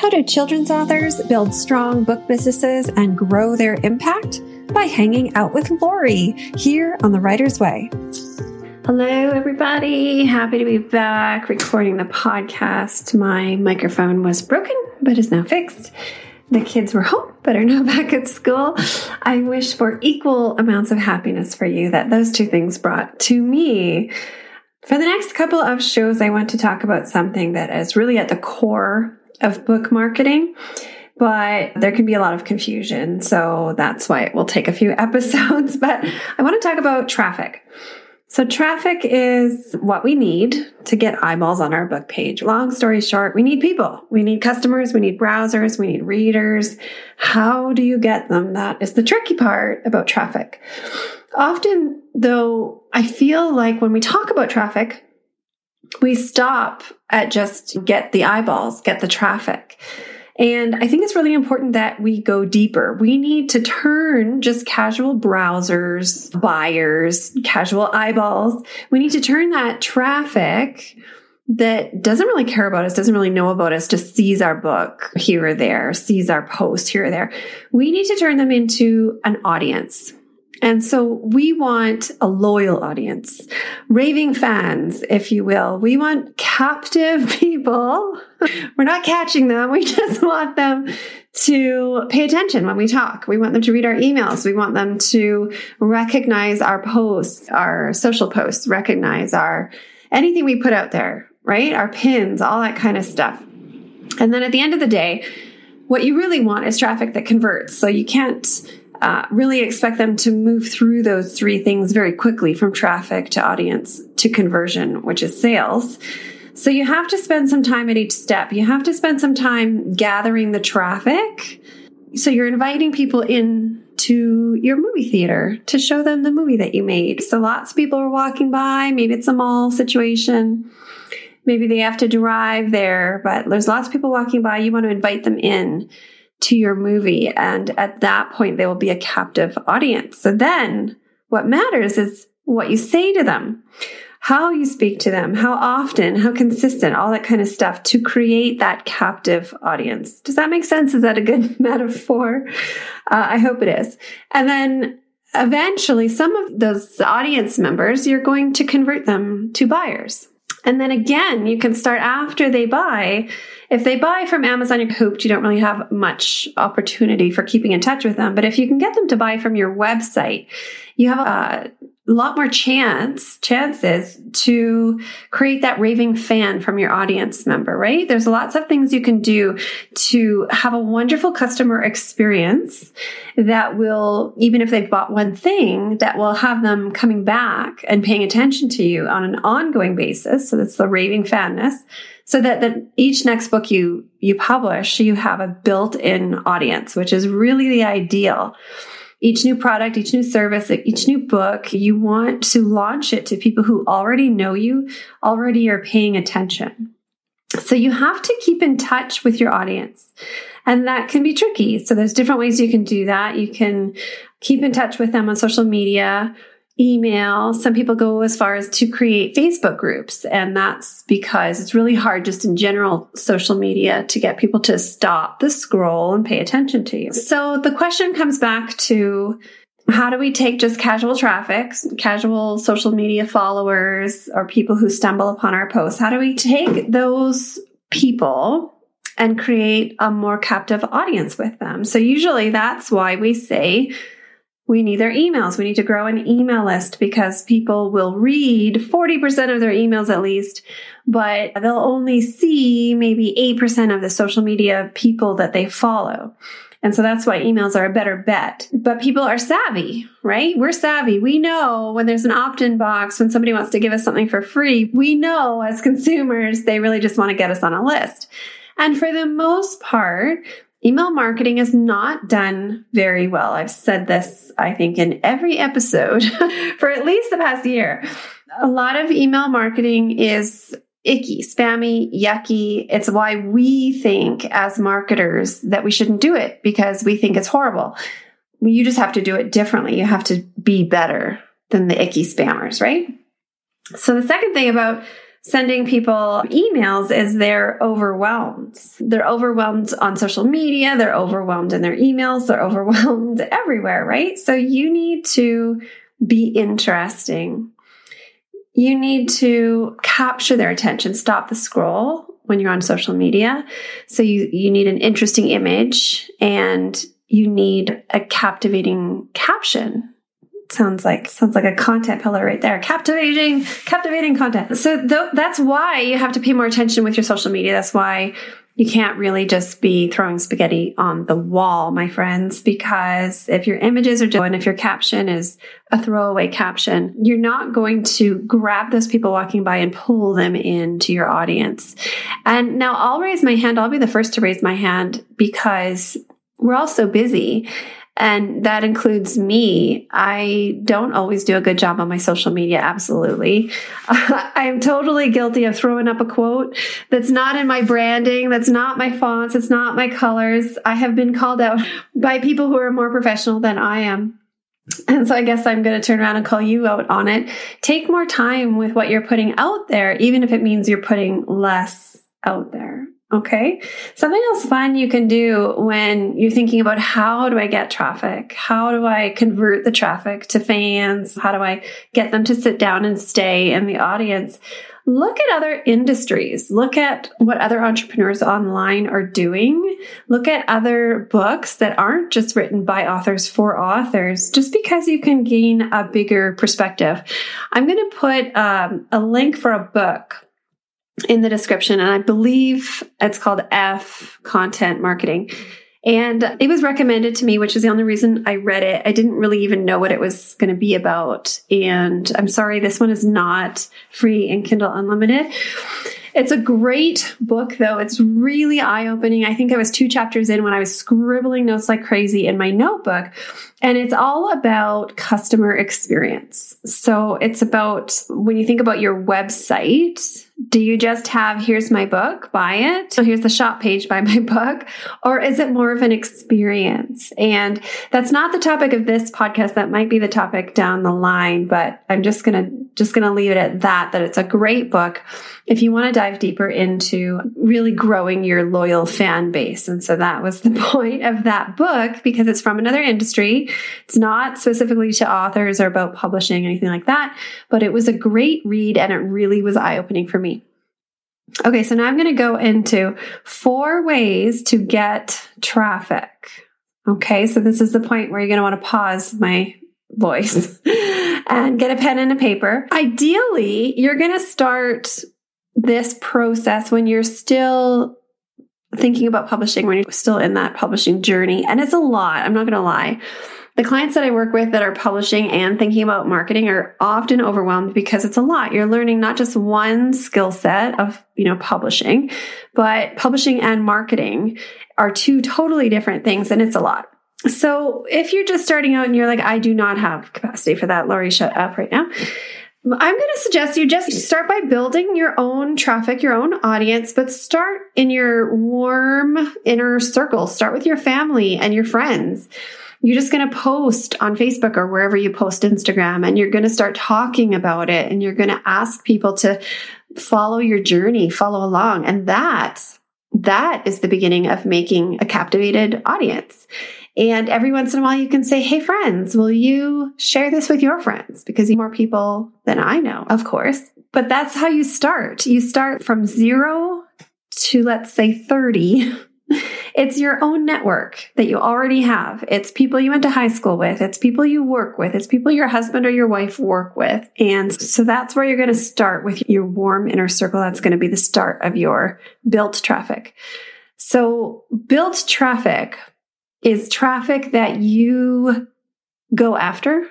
How do children's authors build strong book businesses and grow their impact? By hanging out with Lori here on The Writer's Way. Hello, everybody. Happy to be back recording the podcast. My microphone was broken, but is now fixed. The kids were home, but are now back at school. I wish for equal amounts of happiness for you that those two things brought to me. For the next couple of shows, I want to talk about something that is really at the core of book marketing, but there can be a lot of confusion. So that's why it will take a few episodes. But I want to talk about traffic. So traffic is what we need to get eyeballs on our book page. Long story short, we need people. We need customers. We need browsers. We need readers. How do you get them? That is the tricky part about traffic. Often though, I feel like when we talk about traffic, we stop at just get the eyeballs, get the traffic. And I think it's really important that we go deeper. We need to turn just casual browsers, buyers, casual eyeballs. We need to turn that traffic that doesn't really care about us, doesn't really know about us, just sees our book here or there, sees our post here or there. We need to turn them into an audience. And so we want a loyal audience, raving fans, if you will. We want captive people. We're not catching them. We just want them to pay attention when we talk. We want them to read our emails. We want them to recognize our posts, our social posts, recognize our anything we put out there, right? Our pins, all that kind of stuff. And then at the end of the day, what you really want is traffic that converts. So you can't uh, really expect them to move through those three things very quickly from traffic to audience to conversion, which is sales. So you have to spend some time at each step. You have to spend some time gathering the traffic. So you're inviting people in to your movie theater to show them the movie that you made. So lots of people are walking by. Maybe it's a mall situation. Maybe they have to drive there, but there's lots of people walking by. You want to invite them in to your movie. And at that point, they will be a captive audience. So then what matters is what you say to them, how you speak to them, how often, how consistent, all that kind of stuff to create that captive audience. Does that make sense? Is that a good metaphor? Uh, I hope it is. And then eventually some of those audience members, you're going to convert them to buyers. And then again, you can start after they buy. If they buy from Amazon, you're hooped. You don't really have much opportunity for keeping in touch with them. But if you can get them to buy from your website, you have a a lot more chance chances to create that raving fan from your audience member, right? There's lots of things you can do to have a wonderful customer experience that will, even if they've bought one thing, that will have them coming back and paying attention to you on an ongoing basis. So that's the raving fanness. So that, that each next book you, you publish, you have a built-in audience, which is really the ideal each new product, each new service, each new book, you want to launch it to people who already know you, already are paying attention. So you have to keep in touch with your audience. And that can be tricky. So there's different ways you can do that. You can keep in touch with them on social media email. Some people go as far as to create Facebook groups. And that's because it's really hard just in general social media to get people to stop the scroll and pay attention to you. So the question comes back to how do we take just casual traffic, casual social media followers or people who stumble upon our posts? How do we take those people and create a more captive audience with them? So usually that's why we say we need their emails. We need to grow an email list because people will read 40% of their emails at least, but they'll only see maybe 8% of the social media people that they follow. And so that's why emails are a better bet. But people are savvy, right? We're savvy. We know when there's an opt in box, when somebody wants to give us something for free, we know as consumers, they really just want to get us on a list. And for the most part, Email marketing is not done very well. I've said this, I think, in every episode for at least the past year. A lot of email marketing is icky, spammy, yucky. It's why we think as marketers that we shouldn't do it because we think it's horrible. You just have to do it differently. You have to be better than the icky spammers, right? So the second thing about sending people emails is they're overwhelmed. They're overwhelmed on social media, they're overwhelmed in their emails, they're overwhelmed everywhere, right? So you need to be interesting. You need to capture their attention, stop the scroll when you're on social media. So you, you need an interesting image and you need a captivating caption sounds like sounds like a content pillar right there. Captivating captivating content. So th- that's why you have to pay more attention with your social media. That's why you can't really just be throwing spaghetti on the wall my friends because if your images are just and if your caption is a throwaway caption you're not going to grab those people walking by and pull them into your audience. And now i'll raise my hand. I'll be the first to raise my hand because we're all so busy and that includes me. I don't always do a good job on my social media. Absolutely. I am totally guilty of throwing up a quote that's not in my branding, that's not my fonts, it's not my colors. I have been called out by people who are more professional than I am. And so I guess I'm going to turn around and call you out on it. Take more time with what you're putting out there, even if it means you're putting less out there. Okay. Something else fun you can do when you're thinking about how do I get traffic? How do I convert the traffic to fans? How do I get them to sit down and stay in the audience? Look at other industries. Look at what other entrepreneurs online are doing. Look at other books that aren't just written by authors for authors, just because you can gain a bigger perspective. I'm going to put um, a link for a book in the description, and I believe it's called F Content Marketing. And it was recommended to me, which is the only reason I read it. I didn't really even know what it was going to be about. And I'm sorry, this one is not free in Kindle Unlimited. It's a great book, though. It's really eye opening. I think I was two chapters in when I was scribbling notes like crazy in my notebook. And it's all about customer experience. So it's about when you think about your website, do you just have here's my book buy it so here's the shop page buy my book or is it more of an experience? And that's not the topic of this podcast. That might be the topic down the line but i'm just gonna just gonna leave it at that that it's a great book if you want to dive deeper into really growing your loyal fan base. And so that was the point of that book because it's from another industry. It's not specifically to authors or about publishing anything like that but it was a great read and it really was eye-opening for me Okay, so now I'm going to go into four ways to get traffic. Okay, so this is the point where you're going to want to pause my voice and get a pen and a paper. Ideally, you're going to start this process when you're still thinking about publishing, when you're still in that publishing journey. And it's a lot, I'm not going to lie. The clients that I work with that are publishing and thinking about marketing are often overwhelmed because it's a lot. You're learning not just one skill set of, you know, publishing, but publishing and marketing are two totally different things and it's a lot. So if you're just starting out and you're like, I do not have capacity for that, Laurie, shut up right now. I'm going to suggest you just start by building your own traffic, your own audience, but start in your warm inner circle. Start with your family and your friends you're just going to post on Facebook or wherever you post Instagram and you're going to start talking about it and you're going to ask people to follow your journey, follow along. And that, that is the beginning of making a captivated audience. And every once in a while you can say, Hey friends, will you share this with your friends? Because more people than I know, of course. But that's how you start. You start from zero to let's say 30 It's your own network that you already have. It's people you went to high school with. It's people you work with. It's people your husband or your wife work with. And so that's where you're going to start with your warm inner circle. That's going to be the start of your built traffic. So built traffic is traffic that you go after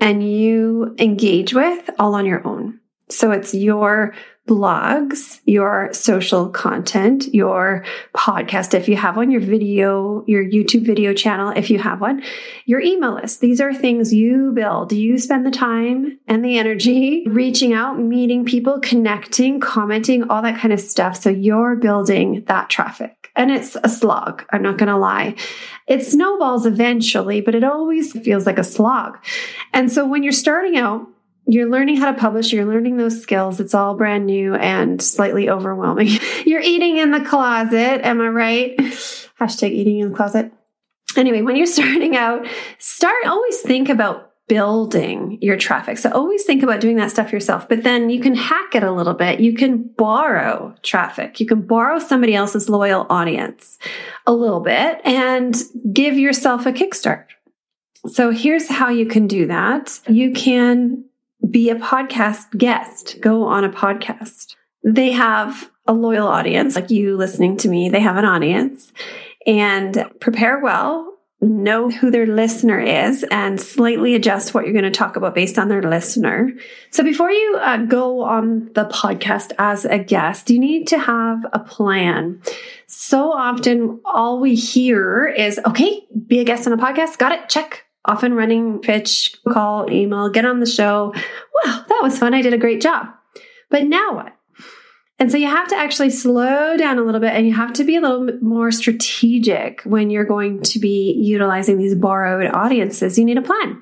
and you engage with all on your own. So it's your blogs, your social content, your podcast, if you have one, your video, your YouTube video channel, if you have one, your email list. These are things you build. You spend the time and the energy reaching out, meeting people, connecting, commenting, all that kind of stuff. So you're building that traffic. And it's a slog. I'm not going to lie. It snowballs eventually, but it always feels like a slog. And so when you're starting out, you're learning how to publish, you're learning those skills. It's all brand new and slightly overwhelming. you're eating in the closet, am I right? Hashtag eating in the closet. Anyway, when you're starting out, start always think about building your traffic. So always think about doing that stuff yourself, but then you can hack it a little bit. You can borrow traffic. You can borrow somebody else's loyal audience a little bit and give yourself a kickstart. So here's how you can do that. You can be a podcast guest, go on a podcast. They have a loyal audience, like you listening to me, they have an audience and prepare well. Know who their listener is and slightly adjust what you're going to talk about based on their listener. So before you uh, go on the podcast as a guest, you need to have a plan. So often all we hear is, okay, be a guest on a podcast. Got it. Check off and running pitch, call, email, get on the show. Wow, that was fun. I did a great job. But now what? And so you have to actually slow down a little bit and you have to be a little bit more strategic when you're going to be utilizing these borrowed audiences. You need a plan.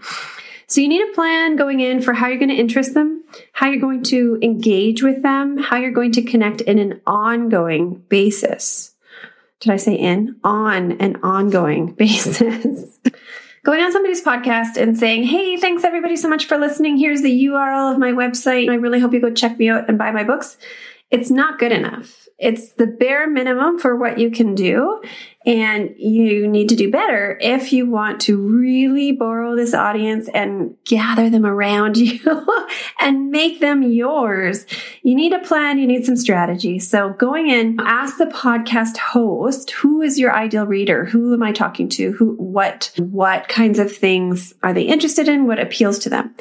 So you need a plan going in for how you're going to interest them, how you're going to engage with them, how you're going to connect in an ongoing basis. Did I say in? On an ongoing basis going on somebody's podcast and saying, Hey, thanks everybody so much for listening. Here's the URL of my website. I really hope you go check me out and buy my books. It's not good enough. It's the bare minimum for what you can do. And you need to do better if you want to really borrow this audience and gather them around you and make them yours. You need a plan. You need some strategy. So going in, ask the podcast host, who is your ideal reader? Who am I talking to? Who, what, what kinds of things are they interested in? What appeals to them?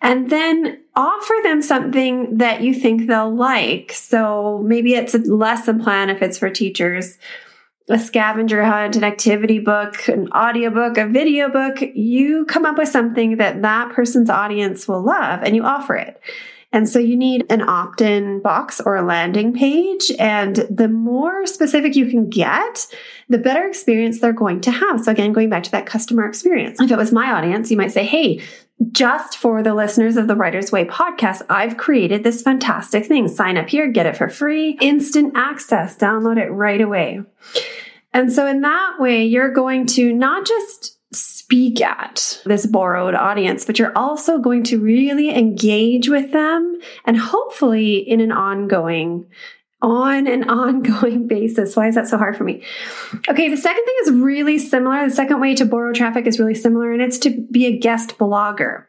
And then offer them something that you think they'll like. So maybe it's a lesson plan if it's for teachers a scavenger hunt, an activity book, an audiobook, a video book, you come up with something that that person's audience will love and you offer it. And so you need an opt in box or a landing page. And the more specific you can get, the better experience they're going to have. So, again, going back to that customer experience. If it was my audience, you might say, Hey, just for the listeners of the Writer's Way podcast, I've created this fantastic thing. Sign up here, get it for free, instant access, download it right away. And so, in that way, you're going to not just speak at this borrowed audience, but you're also going to really engage with them and hopefully in an ongoing on an ongoing basis. Why is that so hard for me? Okay, the second thing is really similar. The second way to borrow traffic is really similar, and it's to be a guest blogger.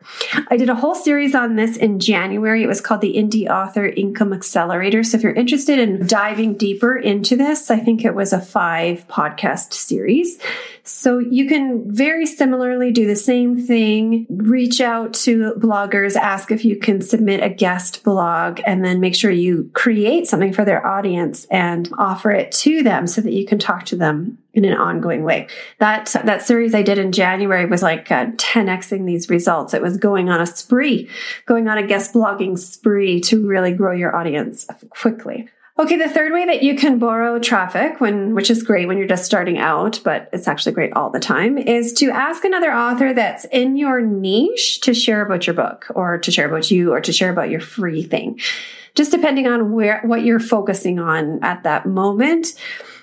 I did a whole series on this in January. It was called the Indie Author Income Accelerator. So if you're interested in diving deeper into this, I think it was a five podcast series. So you can very similarly do the same thing, reach out to bloggers, ask if you can submit a guest blog, and then make sure you create something for their audience and offer it to them so that you can talk to them in an ongoing way. That that series I did in January was like uh, 10xing these results. It was going on a spree, going on a guest blogging spree to really grow your audience quickly. Okay, the third way that you can borrow traffic when which is great when you're just starting out, but it's actually great all the time, is to ask another author that's in your niche to share about your book or to share about you or to share about your free thing. Just depending on where what you're focusing on at that moment.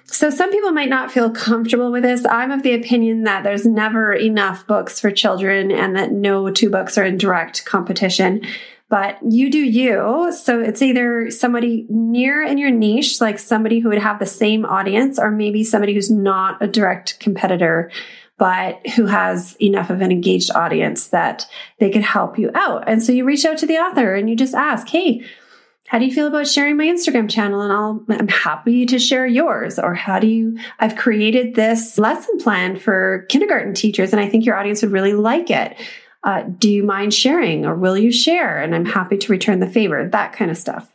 So some people might not feel comfortable with this. I'm of the opinion that there's never enough books for children and that no two books are in direct competition but you do you. So it's either somebody near in your niche, like somebody who would have the same audience, or maybe somebody who's not a direct competitor, but who has enough of an engaged audience that they could help you out. And so you reach out to the author and you just ask, Hey, how do you feel about sharing my Instagram channel? And I'll, I'm happy to share yours. Or how do you, I've created this lesson plan for kindergarten teachers and I think your audience would really like it uh, do you mind sharing or will you share? And I'm happy to return the favor, that kind of stuff.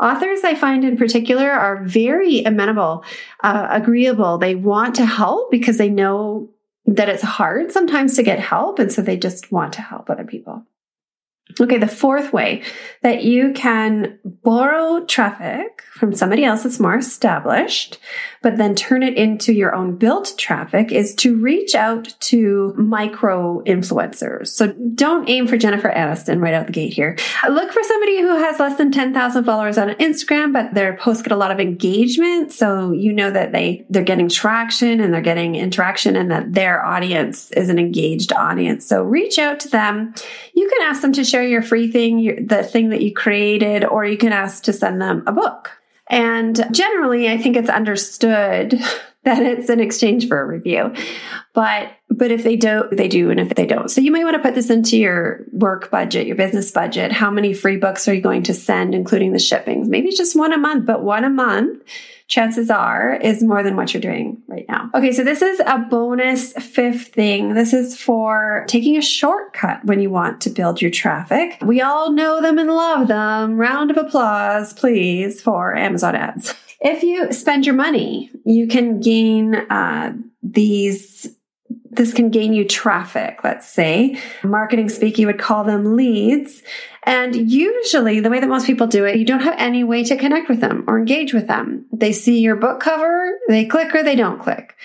Authors, I find in particular, are very amenable, uh, agreeable. They want to help because they know that it's hard sometimes to get help. And so they just want to help other people. Okay, the fourth way that you can borrow traffic from somebody else that's more established, but then turn it into your own built traffic is to reach out to micro influencers. So don't aim for Jennifer Aniston right out the gate here. Look for somebody who has less than 10,000 followers on Instagram, but their posts get a lot of engagement. So you know that they, they're getting traction and they're getting interaction and that their audience is an engaged audience. So reach out to them. You can ask them to share your free thing, the thing that you created, or you can ask to send them a book. And generally, I think it's understood that it's in exchange for a review. But but if they don't, they do, and if they don't. So you might want to put this into your work budget, your business budget. How many free books are you going to send, including the shipping? Maybe just one a month, but one a month chances are is more than what you're doing right now. Okay, so this is a bonus fifth thing. This is for taking a shortcut when you want to build your traffic. We all know them and love them. Round of applause, please, for Amazon ads. If you spend your money, you can gain uh, these this can gain you traffic, let's say. Marketing speak, you would call them leads. And usually the way that most people do it, you don't have any way to connect with them or engage with them. They see your book cover, they click or they don't click.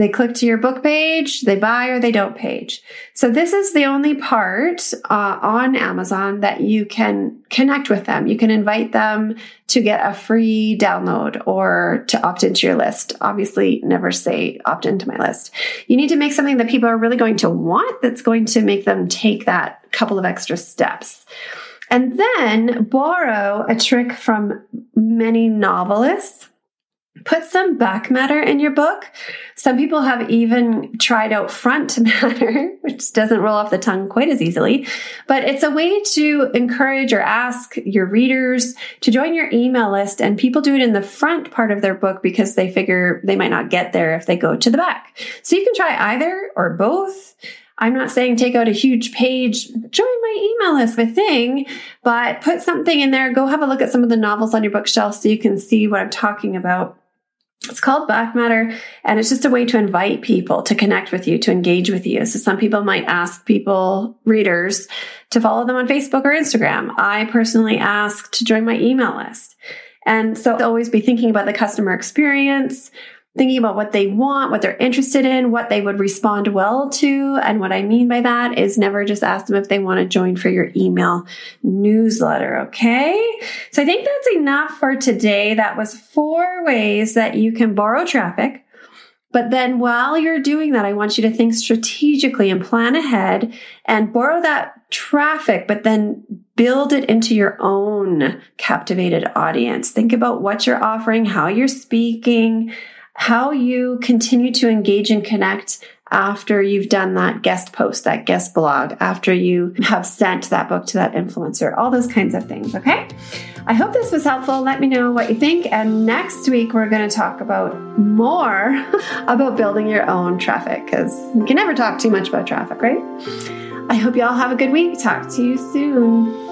They click to your book page, they buy or they don't page. So this is the only part uh, on Amazon that you can connect with them. You can invite them to get a free download or to opt into your list. Obviously, never say opt into my list. You need to make something that people are really going to want that's going to make them take that couple of extra steps. And then borrow a trick from many novelists Put some back matter in your book. Some people have even tried out front matter, which doesn't roll off the tongue quite as easily, but it's a way to encourage or ask your readers to join your email list. And people do it in the front part of their book because they figure they might not get there if they go to the back. So you can try either or both. I'm not saying take out a huge page, join my email list with thing, but put something in there. Go have a look at some of the novels on your bookshelf so you can see what I'm talking about. It's called Back Matter, and it's just a way to invite people to connect with you, to engage with you. So some people might ask people, readers, to follow them on Facebook or Instagram. I personally ask to join my email list. And so always be thinking about the customer experience, thinking about what they want, what they're interested in, what they would respond well to. And what I mean by that is never just ask them if they want to join for your email newsletter. Okay. So I think that's enough for today. That was four ways that you can borrow traffic. But then while you're doing that, I want you to think strategically and plan ahead and borrow that traffic, but then build it into your own captivated audience. Think about what you're offering, how you're speaking, how you continue to engage and connect after you've done that guest post, that guest blog, after you have sent that book to that influencer, all those kinds of things. Okay. I hope this was helpful. Let me know what you think. And next week, we're going to talk about more about building your own traffic because you can never talk too much about traffic, right? I hope you all have a good week. Talk to you soon.